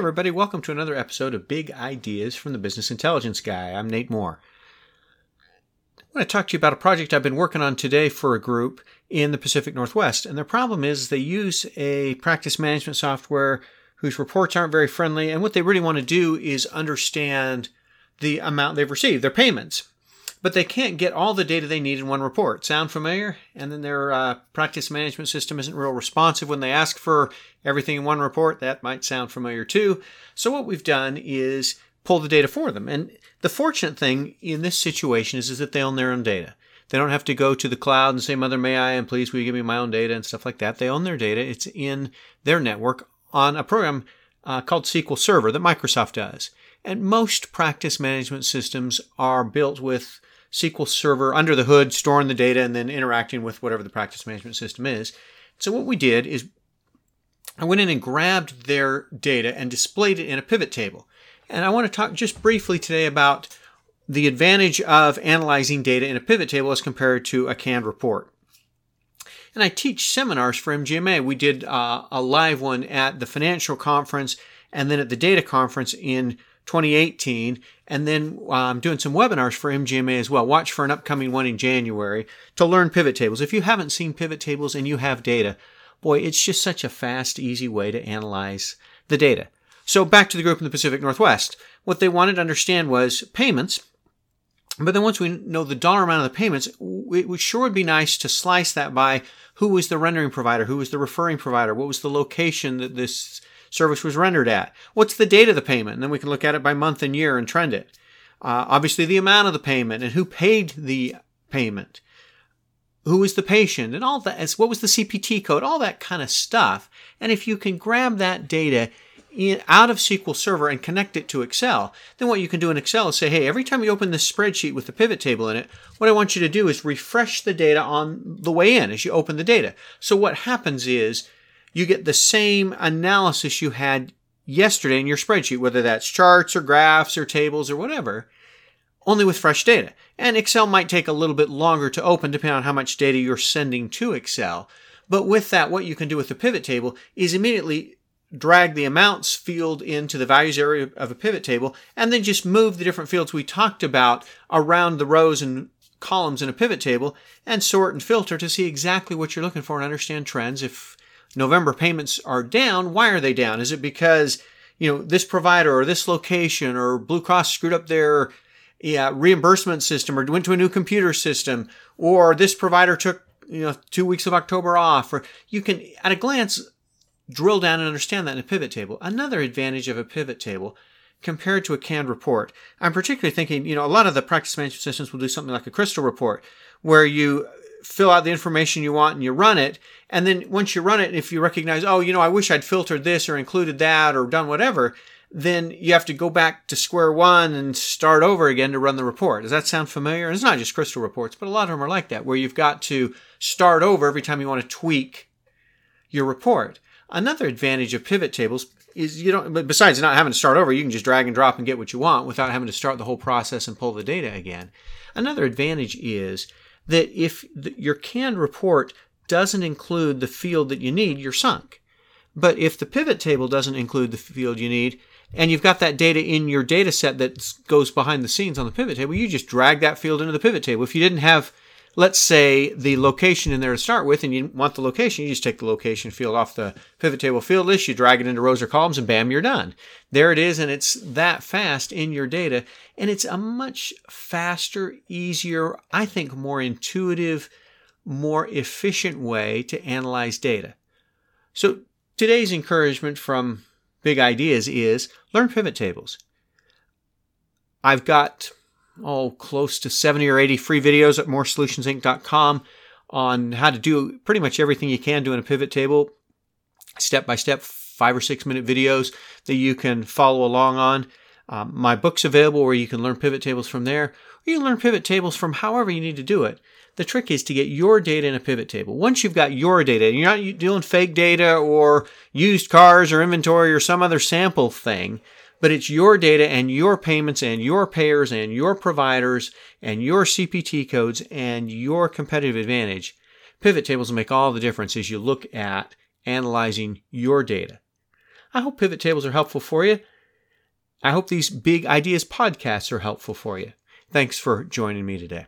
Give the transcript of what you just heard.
everybody. Welcome to another episode of Big Ideas from the Business Intelligence Guy. I'm Nate Moore. I want to talk to you about a project I've been working on today for a group in the Pacific Northwest. And their problem is they use a practice management software whose reports aren't very friendly. And what they really want to do is understand the amount they've received, their payments but they can't get all the data they need in one report. Sound familiar? And then their uh, practice management system isn't real responsive when they ask for everything in one report. That might sound familiar too. So what we've done is pull the data for them. And the fortunate thing in this situation is, is that they own their own data. They don't have to go to the cloud and say, Mother, may I, and please will you give me my own data and stuff like that. They own their data. It's in their network on a program uh, called SQL Server that Microsoft does. And most practice management systems are built with SQL Server under the hood, storing the data, and then interacting with whatever the practice management system is. So what we did is I went in and grabbed their data and displayed it in a pivot table. And I want to talk just briefly today about the advantage of analyzing data in a pivot table as compared to a canned report. And I teach seminars for MGMA. We did uh, a live one at the financial conference and then at the data conference in 2018. And then uh, I'm doing some webinars for MGMA as well. Watch for an upcoming one in January to learn pivot tables. If you haven't seen pivot tables and you have data, boy, it's just such a fast, easy way to analyze the data. So back to the group in the Pacific Northwest. What they wanted to understand was payments. But then once we know the dollar amount of the payments, it would sure would be nice to slice that by who was the rendering provider, who was the referring provider, what was the location that this service was rendered at. What's the date of the payment? And then we can look at it by month and year and trend it. Uh, obviously, the amount of the payment and who paid the payment. Who was the patient and all that? What was the CPT code? All that kind of stuff. And if you can grab that data in, out of SQL Server and connect it to Excel, then what you can do in Excel is say, hey, every time you open this spreadsheet with the pivot table in it, what I want you to do is refresh the data on the way in as you open the data. So what happens is you get the same analysis you had yesterday in your spreadsheet, whether that's charts or graphs or tables or whatever, only with fresh data. And Excel might take a little bit longer to open depending on how much data you're sending to Excel. But with that, what you can do with the pivot table is immediately drag the amounts field into the values area of a pivot table and then just move the different fields we talked about around the rows and columns in a pivot table and sort and filter to see exactly what you're looking for and understand trends if November payments are down, why are they down? Is it because, you know, this provider or this location or Blue Cross screwed up their yeah, reimbursement system or went to a new computer system or this provider took, you know, two weeks of October off or you can at a glance drill down and understand that in a pivot table. Another advantage of a pivot table compared to a canned report. I'm particularly thinking, you know, a lot of the practice management systems will do something like a crystal report where you fill out the information you want and you run it. And then once you run it, if you recognize, oh, you know, I wish I'd filtered this or included that or done whatever, then you have to go back to square one and start over again to run the report. Does that sound familiar? And it's not just crystal reports, but a lot of them are like that, where you've got to start over every time you want to tweak your report. Another advantage of pivot tables is you don't, besides not having to start over, you can just drag and drop and get what you want without having to start the whole process and pull the data again. Another advantage is that if your canned report doesn't include the field that you need, you're sunk. But if the pivot table doesn't include the field you need, and you've got that data in your data set that goes behind the scenes on the pivot table, you just drag that field into the pivot table. If you didn't have let's say the location in there to start with and you want the location, you just take the location field off the pivot table field list, you drag it into rows or columns, and bam, you're done. There it is, and it's that fast in your data. And it's a much faster, easier, I think more intuitive, more efficient way to analyze data. So today's encouragement from Big Ideas is learn pivot tables. I've got oh, close to 70 or 80 free videos at mooresolutionsinc.com on how to do pretty much everything you can do in a pivot table, step by step, five or six minute videos that you can follow along on. Um, my book's available where you can learn pivot tables from there, or you can learn pivot tables from however you need to do it. The trick is to get your data in a pivot table. Once you've got your data, you're not doing fake data or used cars or inventory or some other sample thing, but it's your data and your payments and your payers and your providers and your CPT codes and your competitive advantage. Pivot tables make all the difference as you look at analyzing your data. I hope pivot tables are helpful for you. I hope these big ideas podcasts are helpful for you. Thanks for joining me today.